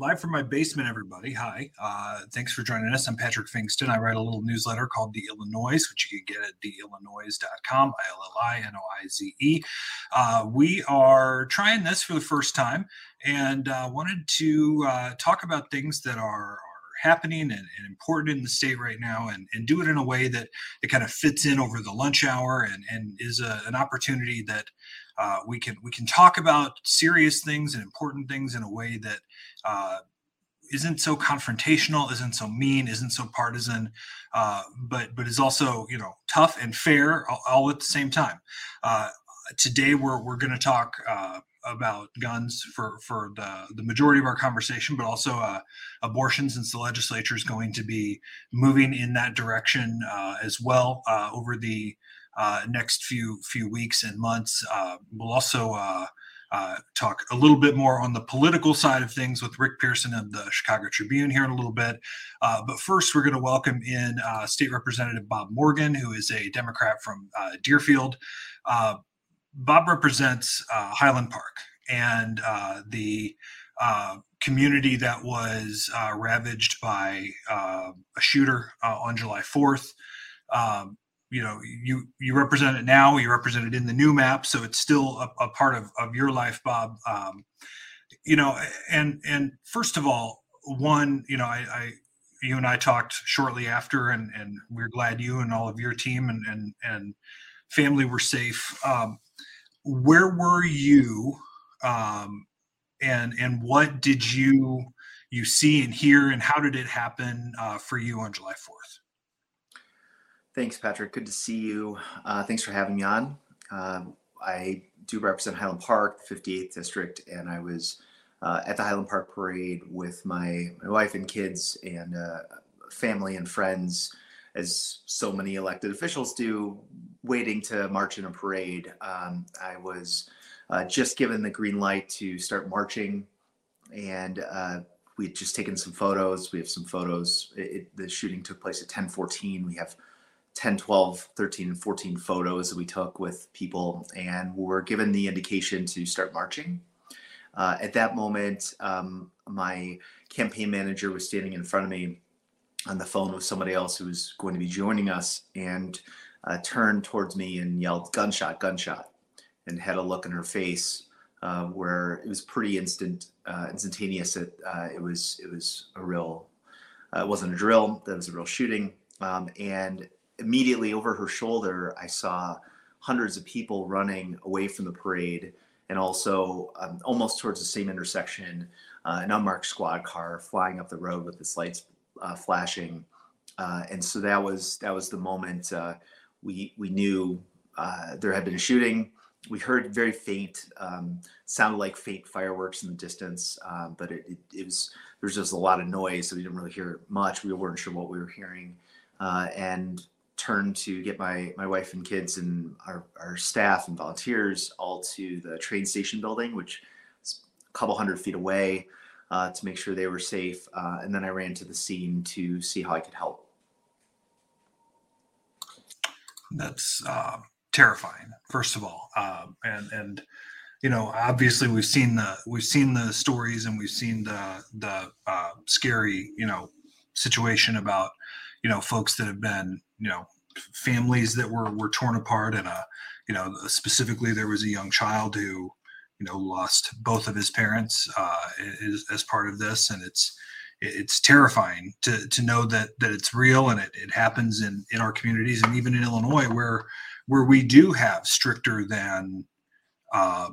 live from my basement, everybody. Hi. Uh, thanks for joining us. I'm Patrick Pfingsten. I write a little newsletter called The Illinoize, which you can get at theillinoize.com, I L L I N O I Z E. Uh, we are trying this for the first time and uh, wanted to uh, talk about things that are, happening and, and, important in the state right now and, and do it in a way that it kind of fits in over the lunch hour and, and is a, an opportunity that uh, we can we can talk about serious things and important things in a way that uh, not so confrontational, isn't so mean, isn't so partisan, uh, but but is also you know tough and fair all, all at the same time. Uh, today we're we're going to talk uh, about guns for for the the majority of our conversation, but also uh, abortion, since the legislature is going to be moving in that direction uh, as well uh, over the uh, next few few weeks and months. Uh, we'll also uh, talk a little bit more on the political side of things with Rick Pearson of the Chicago Tribune here in a little bit. but first, we're going to welcome in State Representative Bob Morgan, who is a Democrat from Deerfield. Bob represents uh, Highland Park and uh, the uh, community that was uh, ravaged by uh, a shooter uh, on July 4th. Um, you know, you you represent it now. You represent it in the new map, so it's still a, a part of, of your life, Bob. Um, you know, and and first of all, one, you know, I, I you and I talked shortly after, and and we're glad you and all of your team and and and family were safe. Um, where were you um, and and what did you you see and hear and how did it happen uh, for you on july 4th thanks patrick good to see you uh, thanks for having me on um, i do represent highland park the 58th district and i was uh, at the highland park parade with my, my wife and kids and uh, family and friends as so many elected officials do waiting to march in a parade. Um, I was uh, just given the green light to start marching, and uh, we had just taken some photos. We have some photos. It, it, the shooting took place at 10:14. We have 10, 12, 13, 14 photos that we took with people, and we were given the indication to start marching. Uh, at that moment, um, my campaign manager was standing in front of me on the phone with somebody else who was going to be joining us, and uh, turned towards me and yelled gunshot gunshot and had a look in her face uh, where it was pretty instant uh, instantaneous that uh, it was it was a real uh, it wasn't a drill that was a real shooting um, and immediately over her shoulder i saw hundreds of people running away from the parade and also um, almost towards the same intersection uh, an unmarked squad car flying up the road with its lights flashing and so that was that was the moment we we knew uh, there had been a shooting. We heard very faint, um, sounded like faint fireworks in the distance, um, but it, it, it, was there was just a lot of noise, so we didn't really hear much. We weren't sure what we were hearing, uh, and turned to get my my wife and kids and our, our staff and volunteers all to the train station building, which is a couple hundred feet away, uh, to make sure they were safe. Uh, and then I ran to the scene to see how I could help that's uh, terrifying. First of all, uh, and and you know, obviously we've seen the we've seen the stories and we've seen the the uh, scary you know situation about you know folks that have been you know families that were were torn apart and a you know specifically there was a young child who you know lost both of his parents uh, as, as part of this and it's it's terrifying to to know that that it's real and it, it happens in in our communities and even in Illinois where where we do have stricter than uh,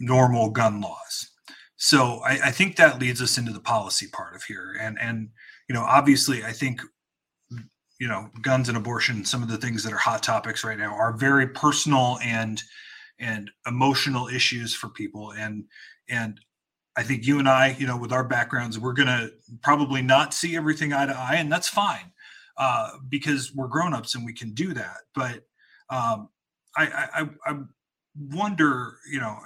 normal gun laws. So I, I think that leads us into the policy part of here and and you know obviously I think you know guns and abortion some of the things that are hot topics right now are very personal and and emotional issues for people and and I think you and I, you know, with our backgrounds, we're to probably not see everything eye to eye, and that's fine uh, because we're grown-ups and we can do that. But um, I, I, I wonder, you know,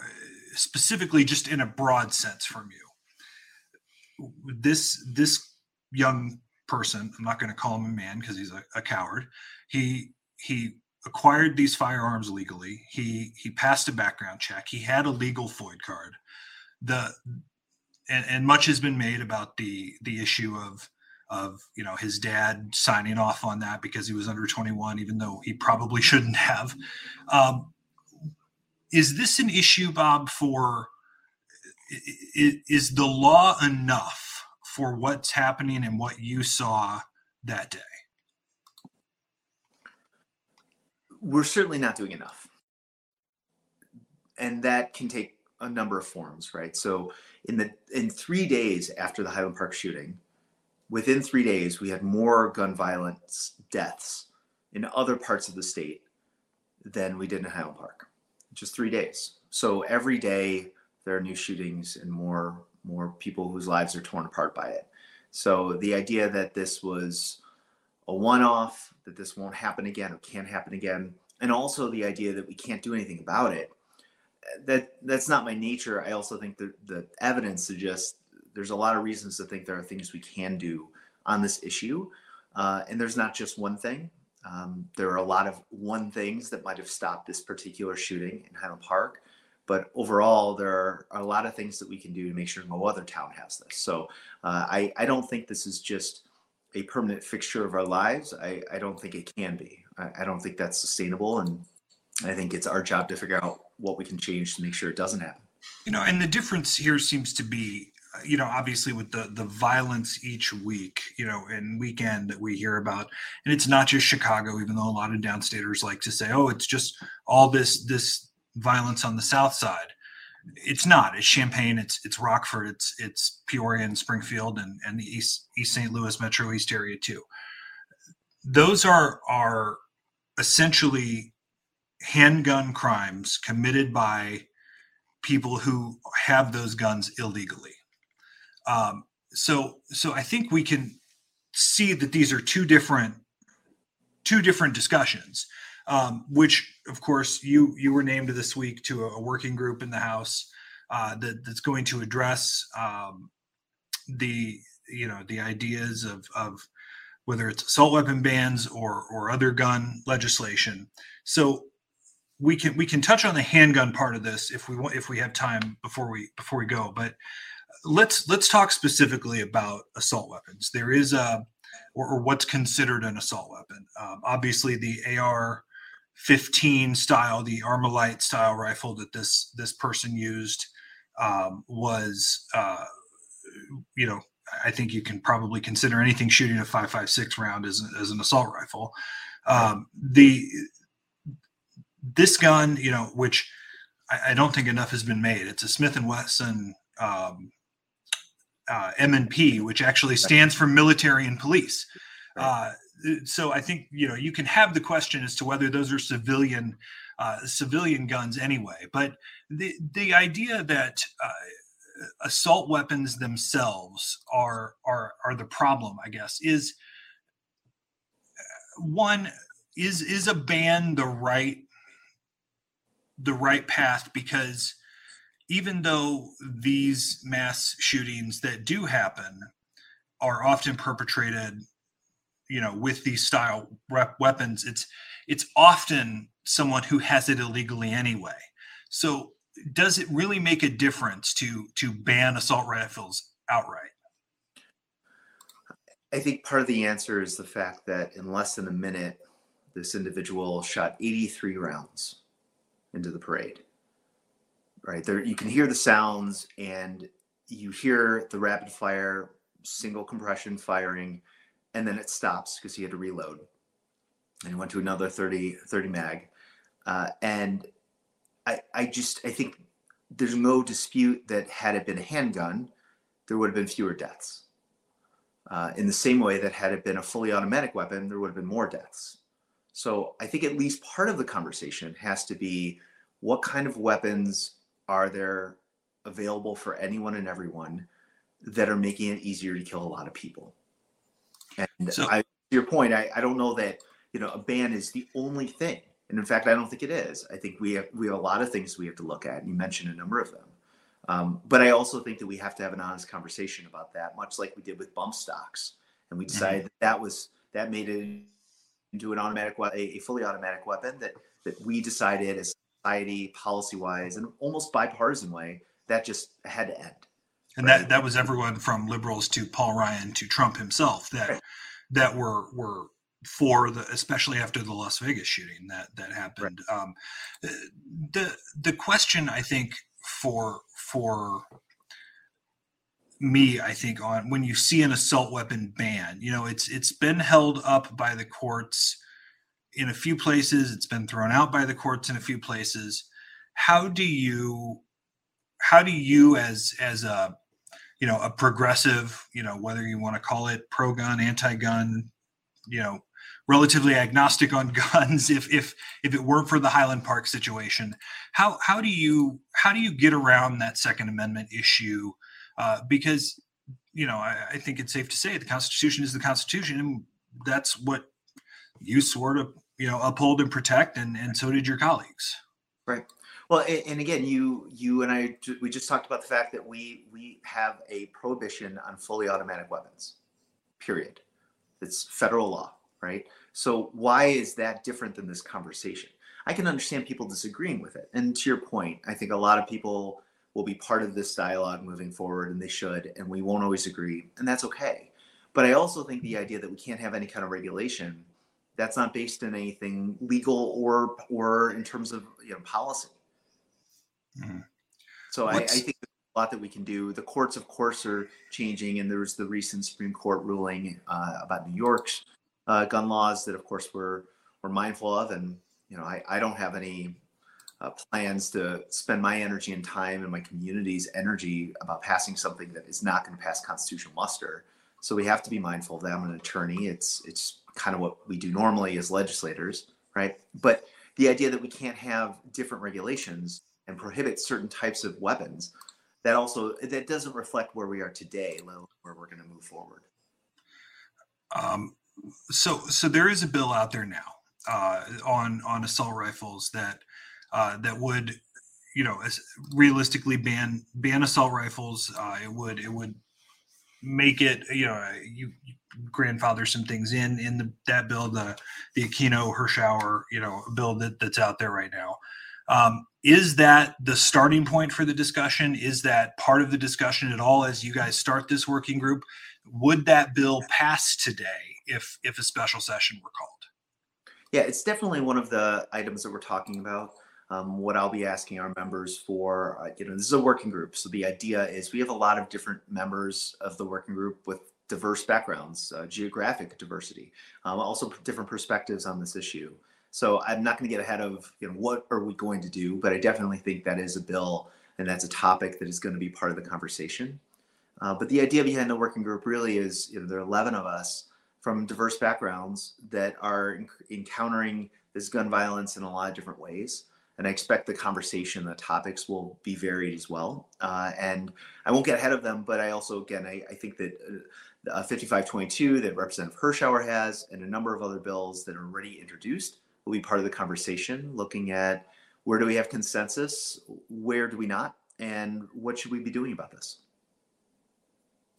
specifically just in a broad sense from you, this this young person, I'm not going to call him a man because he's a, a coward. He he acquired these firearms legally. He he passed a background check. He had a legal FOID card the and, and much has been made about the the issue of of you know his dad signing off on that because he was under 21 even though he probably shouldn't have um, is this an issue bob for is the law enough for what's happening and what you saw that day we're certainly not doing enough and that can take a number of forms right so in the in three days after the highland park shooting within three days, we had more gun violence deaths in other parts of the state than we did in Highland Park. Just three days. So every day there are new shootings and more more people whose lives are torn apart by it. So the idea that this was a one-off, that this won't happen again or can't happen again, and also the idea that we can't do anything about it, that that's not my nature. I also think that the evidence suggests there's a lot of reasons to think there are things we can do on this issue. Uh, and there's not just one thing. Um, there are a lot of one things that might have stopped this particular shooting in Highland Park. But overall, there are a lot of things that we can do to make sure no other town has this. So uh, I, I don't think this is just a permanent fixture of our lives. I, I don't think it can be. I, I don't think that's sustainable. And I think it's our job to figure out what we can change to make sure it doesn't happen. You know, and the difference here seems to be you know obviously with the the violence each week you know and weekend that we hear about and it's not just chicago even though a lot of downstaters like to say oh it's just all this this violence on the south side. It's not. It's champaign it's it's rockford it's it's peoria and springfield and and the east east st louis metro east area too. Those are are essentially handgun crimes committed by people who have those guns illegally. Um, so so I think we can see that these are two different two different discussions. Um, which of course you you were named this week to a, working group in the House uh, that, that's going to address um, the you know the ideas of of whether it's assault weapon bans or or other gun legislation. So we can we can touch on the handgun part of this if we want if we have time before we before we go. But let's let's talk specifically about assault weapons. There is a or, or what's considered an assault weapon. Um, obviously, the AR 15 style, the Armalite style rifle that this this person used um, was, uh, you know, I think you can probably consider anything shooting a 5.56 round as, as an assault rifle. Um, the this gun, you know, which I, I, don't think enough has been made. It's a Smith and Wesson um, uh, M&P, which actually stands for military and police. Uh, so I think you know you can have the question as to whether those are civilian uh, civilian guns anyway. But the the idea that uh, assault weapons themselves are are are the problem, I guess, is uh, one is is a ban the right the right path because even though these mass shootings that do happen are often perpetrated you know with these style rep weapons it's it's often someone who has it illegally anyway. So does it really make a difference to to ban assault rifles outright? I think part of the answer is the fact that in less than a minute this individual shot 83 rounds into the parade right? There you can hear the sounds and you hear the rapid fire single compression firing and then it stops because he had to reload and he went to another 30 30 mag. Uh, and I, I just i think there's no dispute that had it been a handgun there would have been fewer deaths. Uh, in the same way that had it been a fully automatic weapon there would have been more deaths. So i think at least part of the conversation has to be what kind of weapons are there available for anyone and everyone that are making it easier to kill a lot of people? And so, I, to your point, I, I don't know that you know a ban is the only thing, and in fact, I don't think it is. I think we have we have a lot of things we have to look at. And you mentioned a number of them, um, but I also think that we have to have an honest conversation about that, much like we did with bump stocks, and we mm-hmm. decided mm-hmm. that that was that made it into an automatic a, a fully automatic weapon that that we decided as society, policy wise, and almost bipartisan way, that just had to end. And right. that that was everyone from liberals to Paul Ryan to Trump himself that right. that were were for the especially after the Las Vegas shooting that that happened. Right. Um, the the question I think for for me, I think on when you see an assault weapon ban, you know, it's it's been held up by the courts in a few places. It's been thrown out by the courts in a few places. How do you how do you as as a you know a progressive you know whether you want to call it pro gun anti gun you know relatively agnostic on guns if if if it weren't for the Highland Park situation how how do you how do you get around that second amendment issue? Uh, because you know I, I think it's safe to say the constitution is the constitution and that's what you sort of you know uphold and protect and and so did your colleagues. Right well, and again, you you and I we just talked about the fact that we we have a prohibition on fully automatic weapons. Period. It's federal law, right? So why is that different than this conversation? I can understand people disagreeing with it. And to your point, I think a lot of people will be part of this dialogue moving forward and they should and we won't always agree and that's okay. But I also think the idea that we can't have any kind of regulation that's not based in anything legal or or in terms of you know policy Mm-hmm. So I, I, think a lot that we can do. The courts, of course, are changing, and there's the recent Supreme Court ruling uh, about New York's uh, gun laws that, of course, we're we're mindful of. And you know, I, I don't have any uh, plans to spend my energy and time and my community's energy about passing something that is not going to pass constitutional muster. So we have to be mindful of that. I'm an attorney. It's it's kind of what we do normally as legislators, right? But the idea that we can't have different regulations and prohibit certain types of weapons that also that doesn't reflect where we are today where we're going to move forward. Um, so so there is a bill out there now uh, on on assault rifles that uh, that would you know realistically ban ban assault rifles. Uh, it would it would make it you know you, you grandfather some things in in the, that bill the the Aquino Hirschauer you know bill that, that's out there right now um, is that the starting point for the discussion? Is that part of the discussion at all as you guys start this working group? Would that bill pass today if if a special session were called? Yeah, it's definitely one of the items that we're talking about. Um, what I'll be asking our members for, uh, you know, this is a working group. So the idea is we have a lot of different members of the working group with diverse backgrounds, uh, geographic diversity, um, also different perspectives on this issue. So I'm not going to get ahead of you know what are we going to do, but I definitely think that is a bill and that's a topic that is going to be part of the conversation. Uh, but the idea behind the working group really is you know there are 11 of us from diverse backgrounds that are encountering this gun violence in a lot of different ways. And I expect the conversation, the topics will be varied as well. Uh, and I won't get ahead of them, but I also, again, I, I think that uh, 5522 that Representative Hirschauer has and a number of other bills that are already introduced will be part of the conversation, looking at where do we have consensus, where do we not, and what should we be doing about this?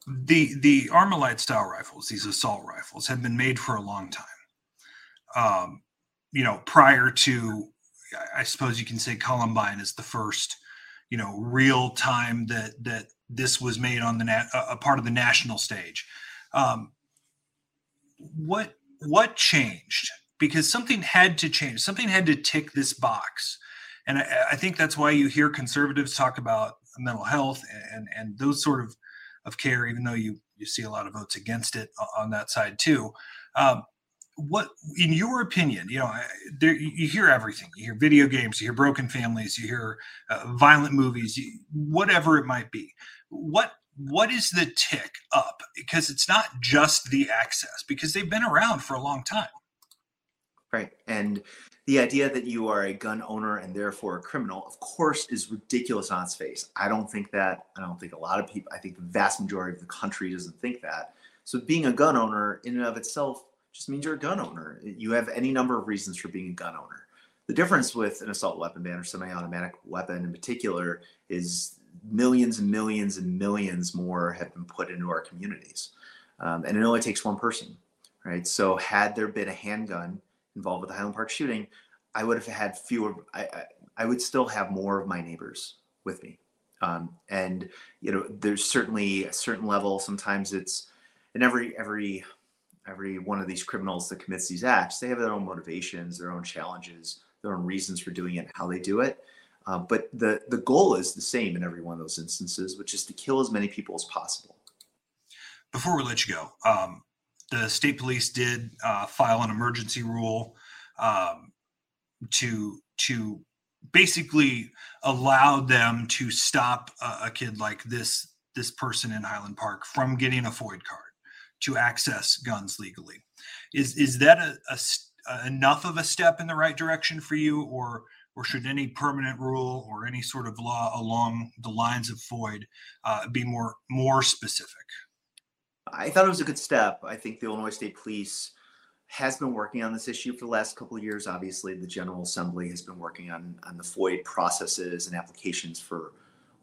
The the Armalite style rifles, these assault rifles, have been made for a long time. Um, you know, prior to, I suppose you can say Columbine is the first, you know, real time that that this was made on the nat- a part of the national stage. Um, what what changed because something had to change. Something had to tick this box. And I, I think that's why you hear conservatives talk about mental health and, and those sort of, of care, even though you, you see a lot of votes against it on that side too. Um, what, in your opinion, you know, there, you hear everything. You hear video games, you hear broken families, you hear uh, violent movies, you, whatever it might be. What what is the tick up? Because it's not just the access, because they've been around for a long time. Right. And the idea that you are a gun owner and therefore a criminal, of course, is ridiculous on its face. I don't think that. I don't think a lot of people, I think the vast majority of the country doesn't think that. So being a gun owner in and of itself just means you're a gun owner. You have any number of reasons for being a gun owner. The difference with an assault weapon ban or semi automatic weapon in particular is millions and millions and millions more have been put into our communities. Um, and it only takes one person, right? So had there been a handgun, involved with the Highland Park shooting, I would have had fewer. I, I, I would still have more of my neighbors with me. Um, and you know, there's certainly a certain level. Sometimes it's in every every every one of these criminals that commits these acts. They have their own motivations, their own challenges, their own reasons for doing it, how they do it. Uh, but the the goal is the same in every one of those instances, which is to kill as many people as possible. Before we let you go, um, the state police did uh, file an emergency rule um, to to basically allow them to stop a, a, kid like this this person in Highland Park from getting a FOID card to access guns legally. Is is that a, a, enough of a step in the right direction for you, or or should any permanent rule or any sort of law along the lines of FOID uh, be more more specific? I thought it was a good step. I think the Illinois State Police has been working on this issue for the last couple of years. Obviously, the General Assembly has been working on, on the FOID processes and applications for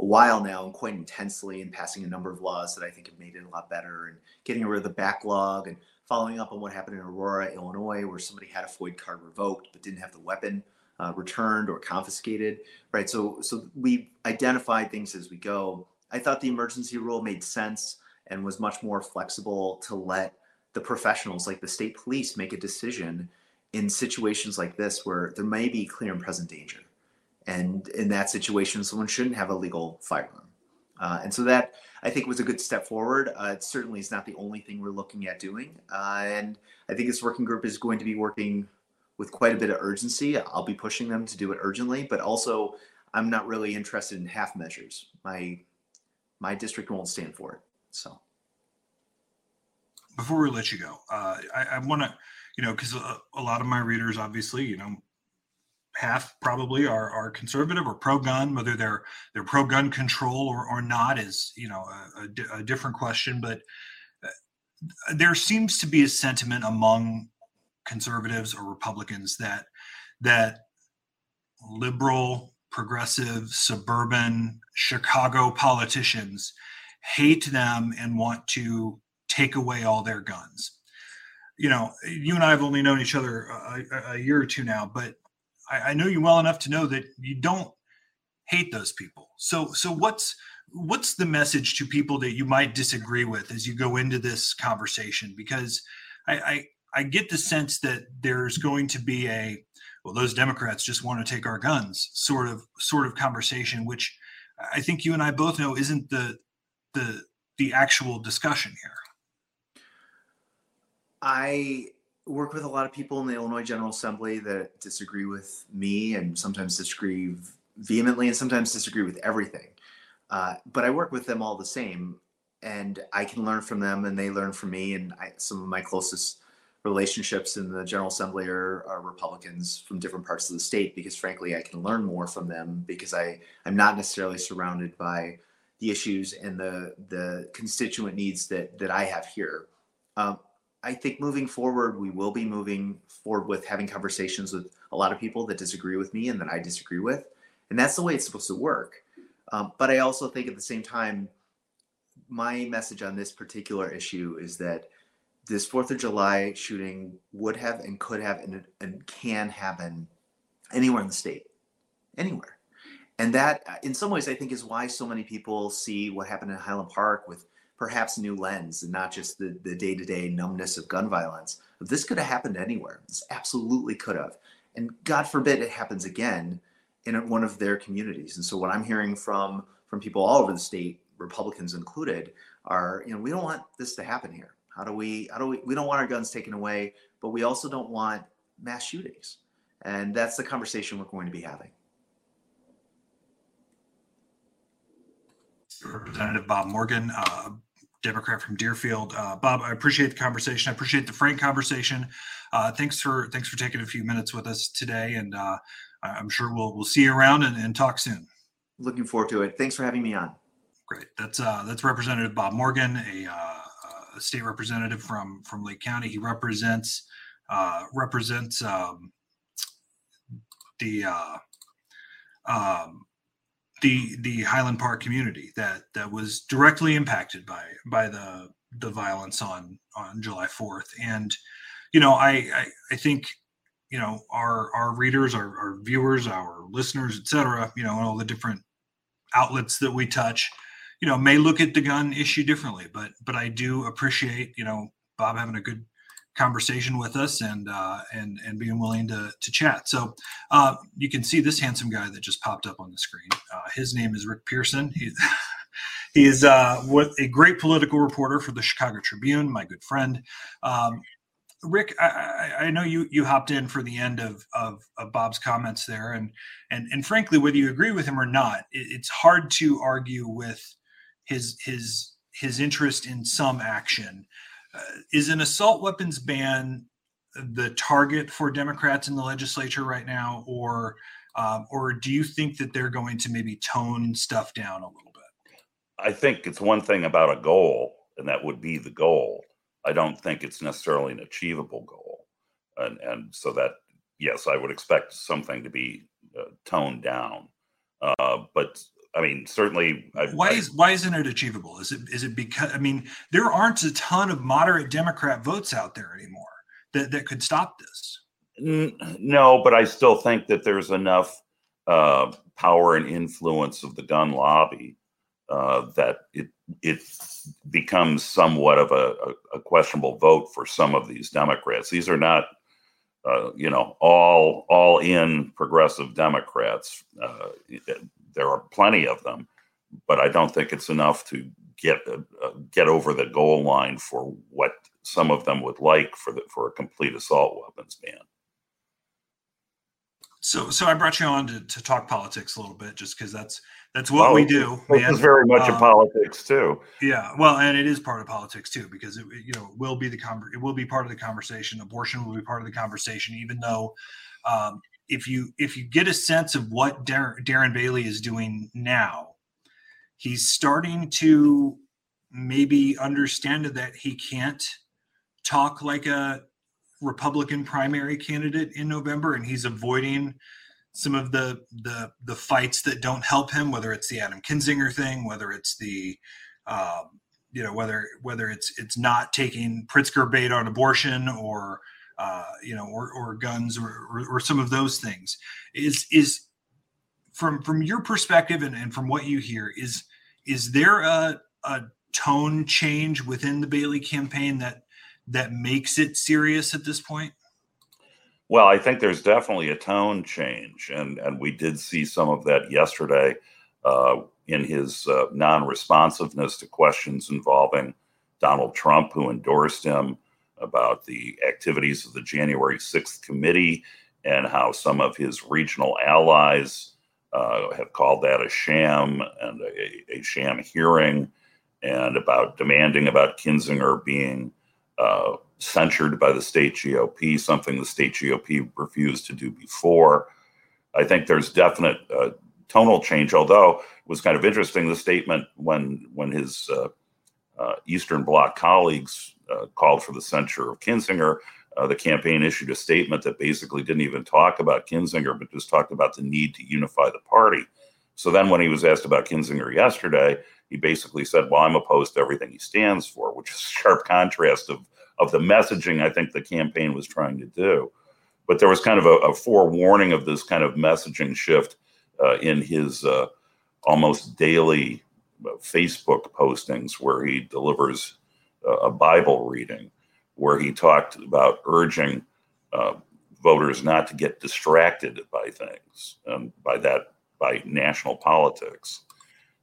a while now and quite intensely and passing a number of laws that I think have made it a lot better and getting rid of the backlog and following up on what happened in Aurora, Illinois, where somebody had a FOID card revoked but didn't have the weapon uh, returned or confiscated, right? So, so we identified things as we go. I thought the emergency rule made sense and was much more flexible to let the professionals like the state police make a decision in situations like this where there may be clear and present danger. And in that situation, someone shouldn't have a legal firearm. Uh, and so that I think was a good step forward. Uh, it certainly is not the only thing we're looking at doing. Uh, and I think this working group is going to be working with quite a bit of urgency. I'll be pushing them to do it urgently, but also I'm not really interested in half measures. My my district won't stand for it. So before we let you go, uh, I, I want to, you know, because a, a, lot of my readers, obviously, you know, half probably are, are conservative or pro-gun, whether they're they're pro-gun control or, or not is, you know, a, a, a different question. But uh, there seems to be a sentiment among conservatives or Republicans that that liberal, progressive, suburban Chicago politicians hate them and want to take away all their guns. You know, you and I have only known each other a, a year or two now, but I, I know you well enough to know that you don't hate those people. So, so what's what's the message to people that you might disagree with as you go into this conversation? Because I, I, I get the sense that there's going to be a well, those Democrats just want to take our guns sort of sort of conversation, which I think you and I both know isn't the the the actual discussion here. I work with a lot of people in the Illinois General Assembly that disagree with me and sometimes disagree vehemently and sometimes disagree with everything. Uh, but I work with them all the same, and I can learn from them, and they learn from me. And I, some of my closest relationships in the General Assembly are, are, Republicans from different parts of the state because, frankly, I can learn more from them because I I'm not necessarily surrounded by the issues and the the constituent needs that that I have here. Um, I think moving forward, we will be moving forward with having conversations with a lot of people that disagree with me and that I disagree with. And that's the way it's supposed to work. Um, but I also think at the same time, my message on this particular issue is that this Fourth of July shooting would have and could have and, and can happen anywhere in the state, anywhere. And that, uh, in some ways, I think is why so many people see what happened in Highland Park with perhaps a new lens and not just the, the day-to-day numbness of gun violence. This could have happened anywhere. This absolutely could have. And God forbid it happens again in one of their communities. And so what I'm hearing from from people all over the state, Republicans included, are, you know, we don't want this to happen here. How do we how do we we don't want our guns taken away, but we also don't want mass shootings. And that's the conversation we're going to be having. Representative Bob Morgan, uh, Democrat from Deerfield. Uh, Bob, I appreciate the conversation. I appreciate the frank conversation. Uh, thanks for thanks for taking a few minutes with us today, and uh, I'm sure we'll we'll see you around and, and, talk soon. Looking forward to it. Thanks for having me on. Great. That's uh, that's Representative Bob Morgan, a, uh, a, state representative from from Lake County. He represents uh, represents um, the um, the the Highland Park community that that was directly impacted by by the the violence on on July 4th. And you know, I I, I think you know our our readers, our, our viewers, our listeners, etc. You know, and all the different outlets that we touch, you know, may look at the gun issue differently. But but I do appreciate you know Bob having a good conversation with us and uh, and and being willing to to chat. So uh, you can see this handsome guy that just popped up on the screen. Uh, his name is Rick Pearson. He, he is uh, what a great political reporter for the Chicago Tribune, my good friend. Um, Rick, I, I, know you you hopped in for the end of, of, of Bob's comments there, and and and frankly, whether you agree with him or not, it, it's hard to argue with his his his interest in some action. Is an assault weapons ban the target for Democrats in the legislature right now, or um, or do you think that they're going to maybe tone stuff down a little bit? I think it's one thing about a goal, and that would be the goal. I don't think it's necessarily an achievable goal, and and so that yes, I would expect something to be uh, toned down. Uh, but I mean, certainly. I, why is why isn't it achievable? Is it is it because I mean there aren't a ton of moderate Democrat votes out there anymore that that could stop this. No, but I still think that there's enough uh, power and influence of the gun lobby uh, that it it becomes somewhat of a, a, questionable vote for some of these Democrats. These are not, uh, you know, all all in progressive Democrats. There are plenty of them, but I don't think it's enough to get uh, uh, get over the goal line for what some of them would like for the, for a complete assault weapons ban. So, so I brought you on to, to talk politics a little bit, just because that's that's what we do. This is very much um, a politics too. Yeah, well, and it is part of politics too, because it you know will be the con- it will be part of the conversation. Abortion will be part of the conversation, even though um, if you if you get a sense of what Dar- Darren Bailey is doing now, he's starting to maybe understand that he can't talk like a Republican primary candidate in November, and he's avoiding some of the the the fights that don't help him, whether it's the Adam Kinzinger thing, whether it's the um, you know whether whether it's it's not taking Pritzker bait on abortion or uh, you know or, or guns or, or, or some of those things is is from from your perspective and, and from what you hear is is there a, a tone change within the Bailey campaign that that makes it serious at this point? Well, I think there's definitely a tone change, and and we did see some of that yesterday uh, in his uh, non-responsiveness to questions involving Donald Trump, who endorsed him about the activities of the January 6th committee and how some of his regional allies uh, have called that a sham and a, a, sham hearing, and about demanding about Kinzinger being uh, censured by the state GOP, something the state GOP refused to do before. I think there's definite uh, tonal change, although it was kind of interesting the statement when when his uh, uh, Eastern Bloc colleagues uh, called for the censure of Kinzinger. Uh, the campaign issued a statement that basically didn't even talk about Kinzinger, but just talked about the need to unify the party. So then, when he was asked about Kinzinger yesterday, he basically said, "Well, I'm opposed to everything he stands for," which is a sharp contrast of of the messaging I think the campaign was trying to do. But there was kind of a, a forewarning of this kind of messaging shift uh, in his uh, almost daily uh, Facebook postings, where he delivers a Bible reading, where he talked about urging uh, voters not to get distracted by things, and by that, by national politics.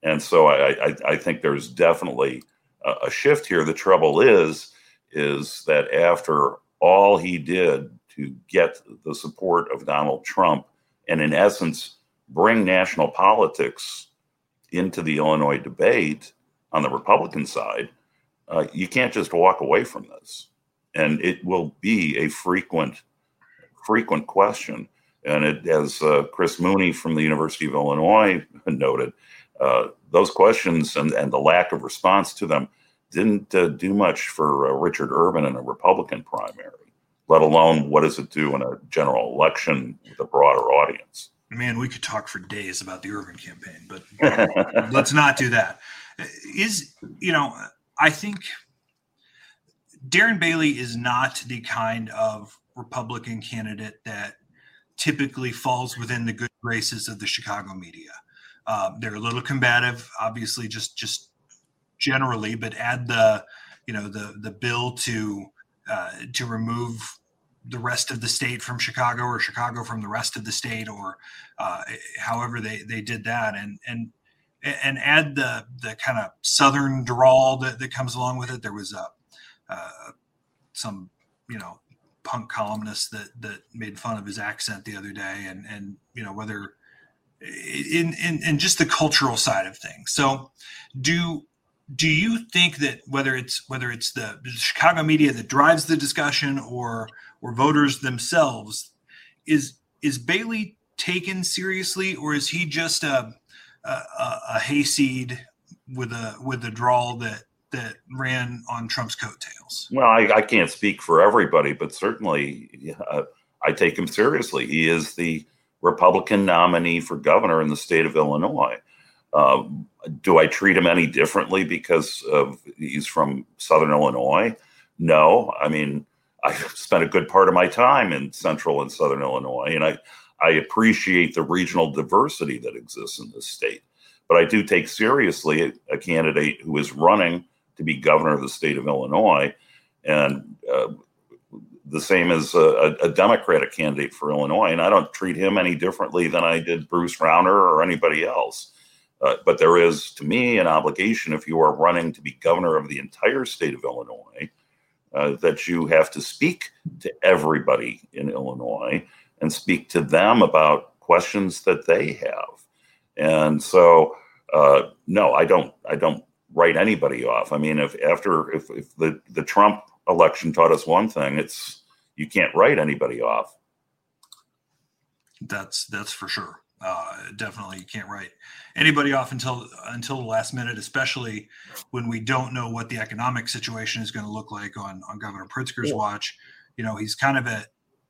And so I, I, I think there's definitely a, a shift here. The trouble is, is that after all he did to get the support of Donald Trump, and in essence, bring national politics into the Illinois debate on the Republican side, uh, you can't just walk away from this. And it will be a frequent, frequent question. And it, as uh, Chris Mooney from the University of Illinois noted, uh, those questions and, and the lack of response to them didn't uh, do much for uh, Richard Irvin in a Republican primary, let alone what does it do in a general election with a broader audience. Man, we could talk for days about the Irvin campaign, but let's not do that. Is, you know, I think Darren Bailey is not the kind of Republican candidate that typically falls within the good graces of the Chicago media. Um, they're a little combative, obviously, just just generally, but add the you know the the bill to uh, to remove the rest of the state from Chicago or Chicago from the rest of the state or uh, however they, they did that and and and add the the kind of southern drawl that, that comes along with it. There was a uh, some you know punk columnist that that made fun of his accent the other day and and you know whether in in, in just the cultural side of things. So do do you think that whether it's whether it's the Chicago media that drives the discussion or or voters themselves is is Bailey taken seriously or is he just a a, a hayseed with a with a drawl that that ran on Trump's coattails? Well, I, I can't speak for everybody, but certainly uh, I take him seriously. He is the Republican nominee for governor in the state of Illinois. Uh, do I treat him any differently because of he's from Southern Illinois? No. I mean, I spent a good part of my time in Central and Southern Illinois, and I I appreciate the regional diversity that exists in this state. But I do take seriously a, candidate who is running to be governor of the state of Illinois, and uh, the same as a, a, Democratic candidate for Illinois. And I don't treat him any differently than I did Bruce Rauner or anybody else. Uh, but there is, to me, an obligation if you are running to be governor of the entire state of Illinois, uh, that you have to speak to everybody in Illinois and speak to them about questions that they have. And so, uh, no, I don't. I don't write anybody off. I mean, if after if, if the the Trump election taught us one thing, it's you can't write anybody off. That's that's for sure. Uh, definitely, you can't write anybody off until until the last minute, especially when we don't know what the economic situation is going to look like on on Governor Pritzker's yeah. watch. You know, he's kind of at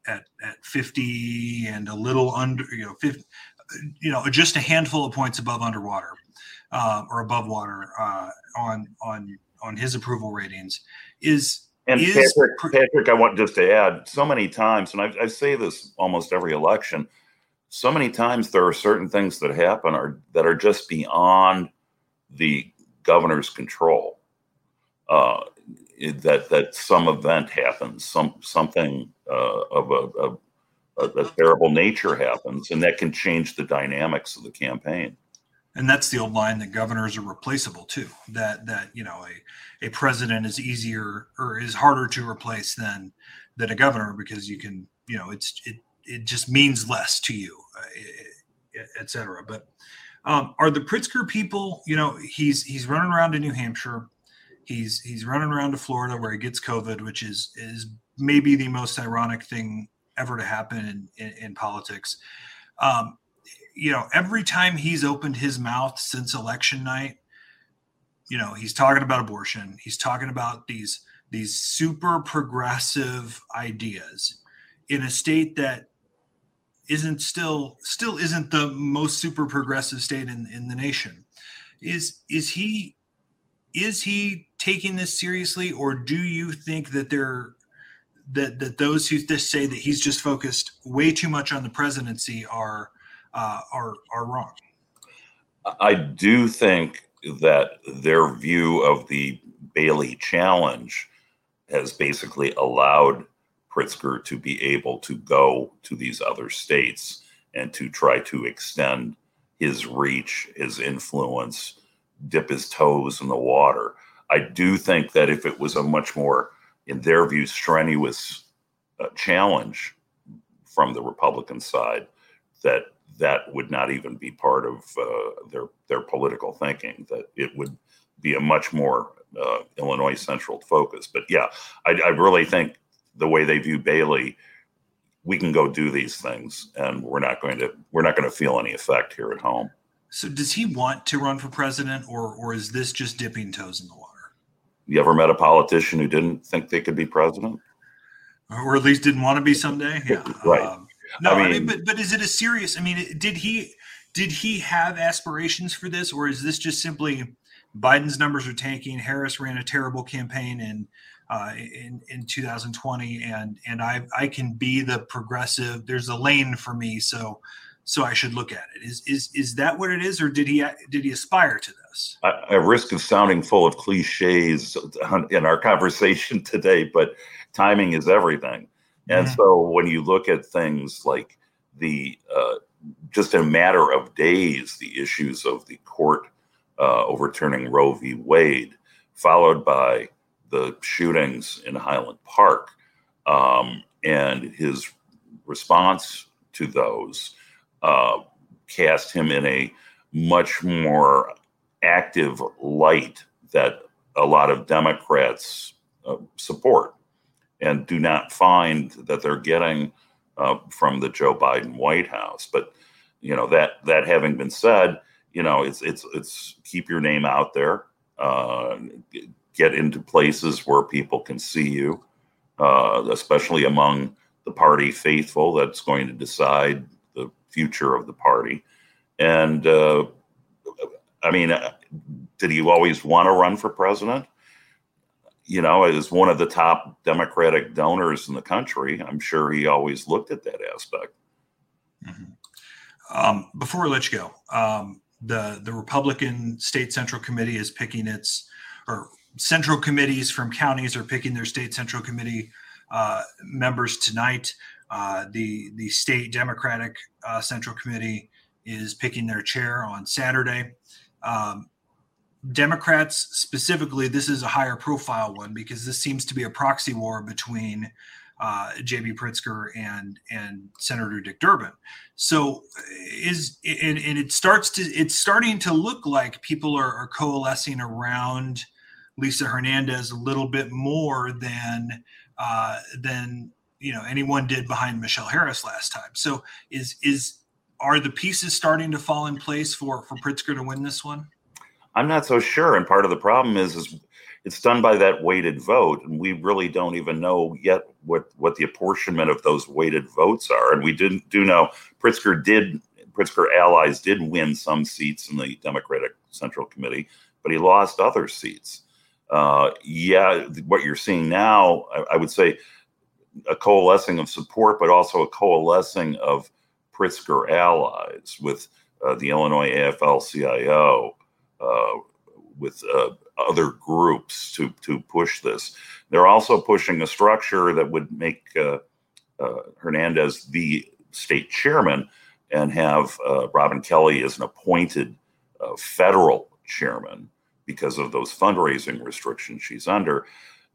at at 50 and a little under, you know, 50, you know, just a handful of points above underwater uh, or above water uh, on on on his approval ratings. Is and is, Patrick, Patrick, I want just to add so many times, and I, I say this almost every election. So many times there are certain things that happen are that are just beyond the governor's control. Uh, that that some event happens, some something uh, of a, a, a, terrible nature happens, and that can change the dynamics of the campaign. And that's the old line that governors are replaceable too. That that you know a a president is easier or is harder to replace than than a governor because you can you know it's it it just means less to you, uh, etc. But um, are the Pritzker people? You know, he's he's running around in New Hampshire He's he's running around to Florida where he gets COVID, which is is maybe the most ironic thing ever to happen in, in, in politics. Um, you know, every time he's opened his mouth since election night, you know, he's talking about abortion. He's talking about these these super progressive ideas in a state that isn't still still isn't the most super progressive state in, in the nation. Is is he is he taking this seriously, or do you think that there that that those who just say that he's just focused way too much on the presidency are uh, are are wrong? I do think that their view of the Bailey challenge has basically allowed Pritzker to be able to go to these other states and to try to extend his reach, his influence, dip his toes in the water. I do think that if it was a much more, in their view, strenuous uh, challenge from the Republican side, that that would not even be part of uh, their their political thinking. That it would be a much more uh, Illinois central focus. But yeah, I, I really think the way they view Bailey, we can go do these things, and we're not going to we're not going to feel any effect here at home. So does he want to run for president, or or is this just dipping toes in the water? You ever met a politician who didn't think they could be president? Or at least didn't want to be someday? Yeah. right. Um, no, I mean, I mean, but but is it a serious? I mean, did he did he have aspirations for this, or is this just simply Biden's numbers are tanking? Harris ran a terrible campaign in uh, in in 2020, and and I I can be the progressive. There's a lane for me, so so I should look at it. Is is is that what it is, or did he did he aspire to this? At risk of sounding full of cliches in our conversation today, but timing is everything. And mm-hmm. so when you look at things like the uh, just in a matter of days, the issues of the court uh, overturning Roe v. Wade, followed by the shootings in Highland Park, um, and his response to those uh, cast him in a much more active light that a lot of Democrats uh, support and do not find that they're getting uh, from the Joe Biden White House. But you know that that having been said, you know it's it's it's keep your name out there, uh, get into places where people can see you, uh, especially among the party faithful. That's going to decide future of the party, and uh, I mean, uh, did he always want to run for president? you know, as one of the top Democratic donors in the country, I'm sure he always looked at that aspect. Mm-hmm. Um, before we let you go, um, the the Republican State Central Committee is picking its or central committees from counties are picking their state central committee uh, members tonight. Uh, the the state Democratic uh, Central Committee is picking their chair on Saturday. Um, Democrats specifically, this is a higher profile one because this seems to be a proxy war between uh, J.B. Pritzker and and Senator Dick Durbin. So is and, and, it starts to it's starting to look like people are, are, coalescing around Lisa Hernandez a little bit more than uh, than you know anyone did behind Michelle Harris last time. So is is are the pieces starting to fall in place for for Pritzker to win this one? I'm not so sure. And part of the problem is, is it's done by that weighted vote, and we really don't even know yet what what the apportionment of those weighted votes are. And we didn't do know Pritzker did Pritzker allies did win some seats in the Democratic Central Committee, but he lost other seats. Uh, yeah, what you're seeing now, I, I, would say, a coalescing of support, but also a coalescing of Pritzker allies with uh, the Illinois AFL-CIO uh, with uh, other groups to to push this. They're also pushing a structure that would make uh, uh Hernandez the state chairman and have uh, Robin Kelly as an appointed federal chairman because of those fundraising restrictions she's under.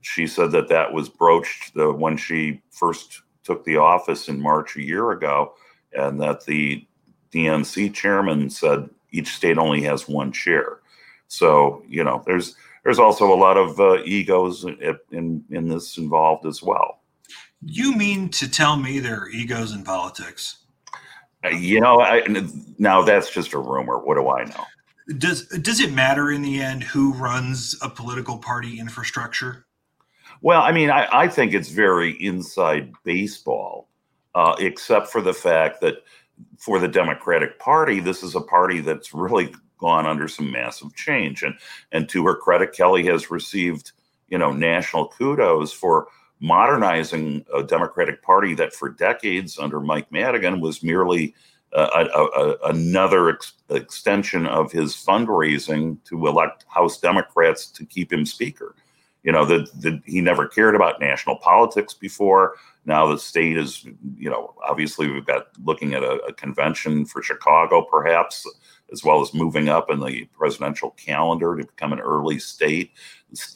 She said that that was broached the, when she first took the office in March a year ago, and that the DNC chairman said each state only has one chair. So you know, there's there's also a lot of uh, egos in in this involved as well. You mean to tell me there are egos in politics? Uh, you know, I, now that's just a rumor. What do I know? Does does it matter in the end who runs a political party infrastructure? Well, I mean, I, I think it's very inside baseball, uh, except for the fact that for the Democratic Party, this is a party that's really gone under some massive change. And and to her credit, Kelly has received you know national kudos for modernizing a Democratic Party that for decades under Mike Madigan was merely uh, a, a, another ex- extension of his fundraising to elect House Democrats to keep him Speaker. You know that he never cared about national politics before. Now the state is, you know, obviously we've got looking at a, a convention for Chicago, perhaps as well as moving up in the presidential calendar to become an early state.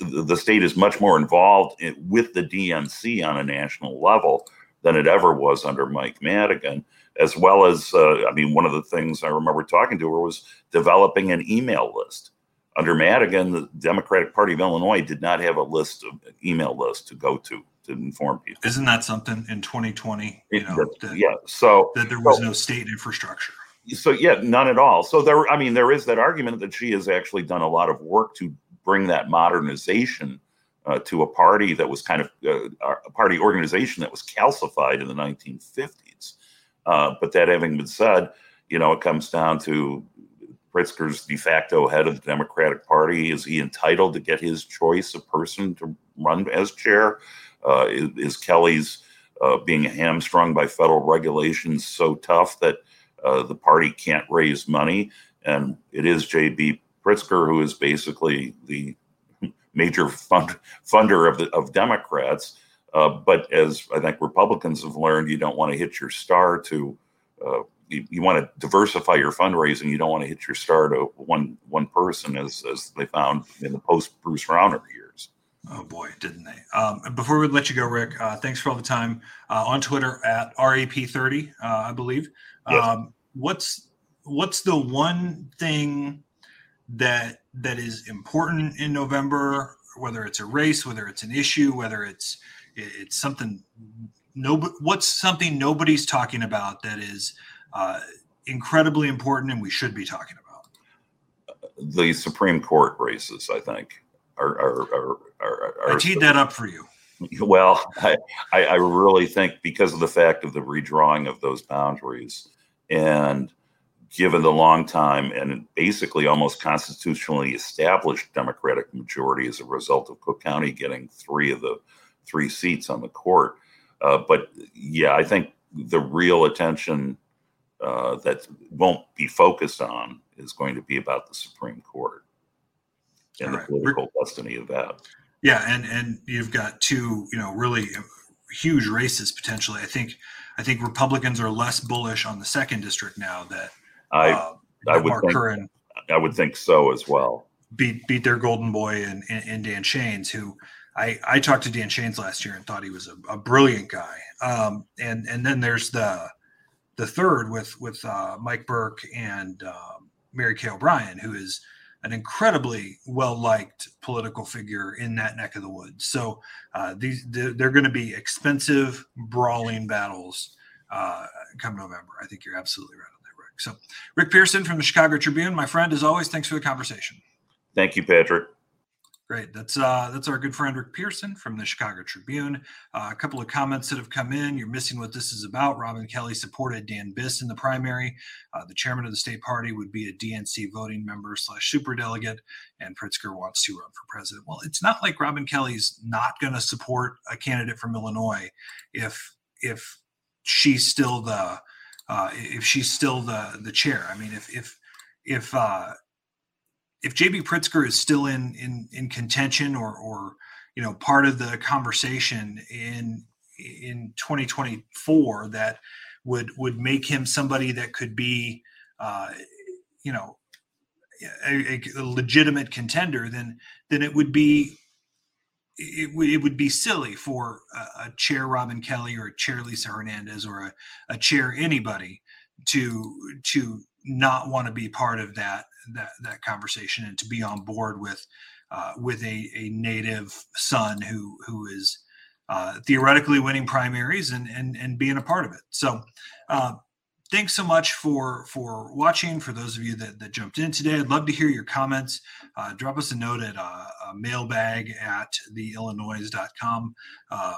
The state is much more involved with the DNC on a national level than it ever was under Mike Madigan, as well as, uh, I mean, one of the things I remember talking to her was developing an email list. Under Madigan, the Democratic Party of Illinois did not have a list of email list to go to to inform people. Isn't that something in 2020? You know, that, yeah. So that there was so, no state infrastructure so yeah, none at all. So there, I mean, there is that argument that she has actually done a lot of work to bring that modernization uh, to a party that was kind of uh, a party organization that was calcified in the 1950s. Uh, but that having been said, you know, it comes down to Pritzker's de facto head of the Democratic Party. Is he entitled to get his choice of person to run as chair? Uh, is, is, Kelly's uh, being hamstrung by federal regulations so tough that uh, the party can't raise money, and it is J.B. Pritzker who is basically the major fund, funder of the of Democrats. Uh, but as I think Republicans have learned, you don't want to hit your star to uh, you, you, want to diversify your fundraising. You don't want to hit your star to one one person, as as they found in the post Bruce Rauner years. Oh boy, didn't they? Um, before we let you go, Rick, uh, thanks for all the time uh, on Twitter at RAP30, uh, I believe. Yes. Um, what's what's the one thing that that is important in November? Whether it's a race, whether it's an issue, whether it's it's something no what's something nobody's talking about that is uh, incredibly important and we should be talking about? The supreme court races i think are are, are, are, are i teed that up for you. Well I, I really think because of the fact of the redrawing of those boundaries and given the long time and basically almost constitutionally established democratic majority as a result of cook county getting three of the three seats on the court uh, but yeah, I think the real attention uh, that won't be focused on is going to be about the Supreme Court and All the right. political destiny of that. Yeah, and and you've got two, you know, really huge races potentially. I think I think Republicans are less bullish on the second district now that I uh, I would Mark think, Curran I would think so as well. Beat beat their golden boy and, and Dan Shanes, who I, I talked to Dan Shanes last year and thought he was a, a brilliant guy. Um, and and then there's the the third with with uh, Mike Burke and uh, Mary Kay O'Brien, who is an incredibly well liked political figure in that neck of the woods. So uh, these they're going to be expensive, brawling battles uh, come November. I think you're absolutely right on that, Rick. So Rick Pearson from the Chicago Tribune, my friend, as always, thanks for the conversation. Thank you, Patrick. Great. That's uh, that's our good friend Rick Pearson from the Chicago Tribune. Uh, a couple of comments that have come in. You're missing what this is about. Robin Kelly supported Dan Biss in the primary. Uh, the chairman of the state party would be a DNC voting member slash super delegate, and Pritzker wants to run for president. Well, it's not like Robin Kelly's not going to support a candidate from Illinois if if she's still the uh, if she's still the the chair. I mean, if if if uh, if JB Pritzker is still in in in contention or or you know part of the conversation in in 2024 that would would make him somebody that could be uh, you know a, a, legitimate contender then then it would be it, it would be silly for a, a, chair Robin Kelly or a chair Lisa Hernandez or a, a chair anybody to to not want to be part of that that that conversation and to be on board with uh, with a, a native son who who is uh, theoretically winning primaries and and and being a part of it. So. Uh, thanks so much for for watching for those of you that, that jumped in today i'd love to hear your comments uh, drop us a note at uh, mailbag at theillinoize.com uh,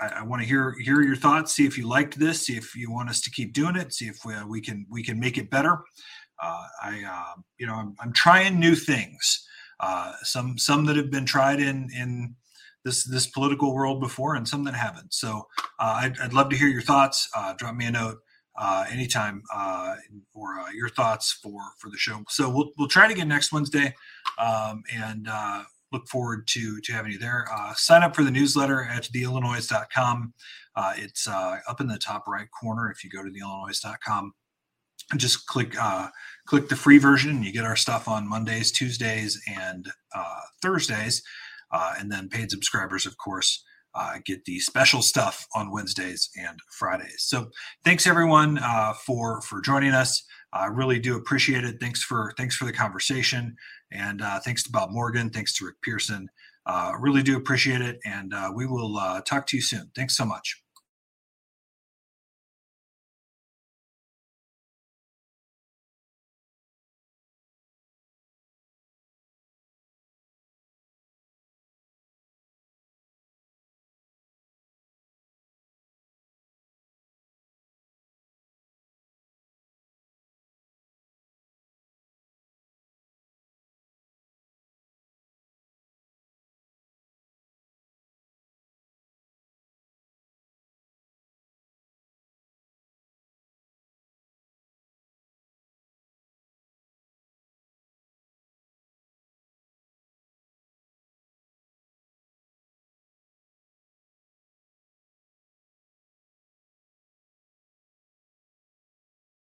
I, I want to hear hear your thoughts see if you liked this see if you want us to keep doing it see if we, we can we can make it better uh, I, uh, you know, I'm, I'm, trying new things. Uh, some some that have been tried in in this this political world before, and some that haven't. So uh, I'd, I'd, love to hear your thoughts. Uh, drop me a note uh, anytime or your thoughts for for the show. So we'll we'll try to get next Wednesday, um, and look forward to to having you there. sign up for the newsletter at theillinoize.com. Uh, it's uh, up in the top right corner if you go to theillinoize.com just click uh, click the free version you get our stuff on Mondays, Tuesdays, and uh, Thursdays. Uh, and then paid subscribers, of course, uh, get the special stuff on Wednesdays and Fridays. So thanks everyone uh, for for joining us. I really do appreciate it. Thanks for thanks for the conversation, and uh, thanks to Bob Morgan. Thanks to Rick Pearson. really do appreciate it, and we will talk to you soon. Thanks so much.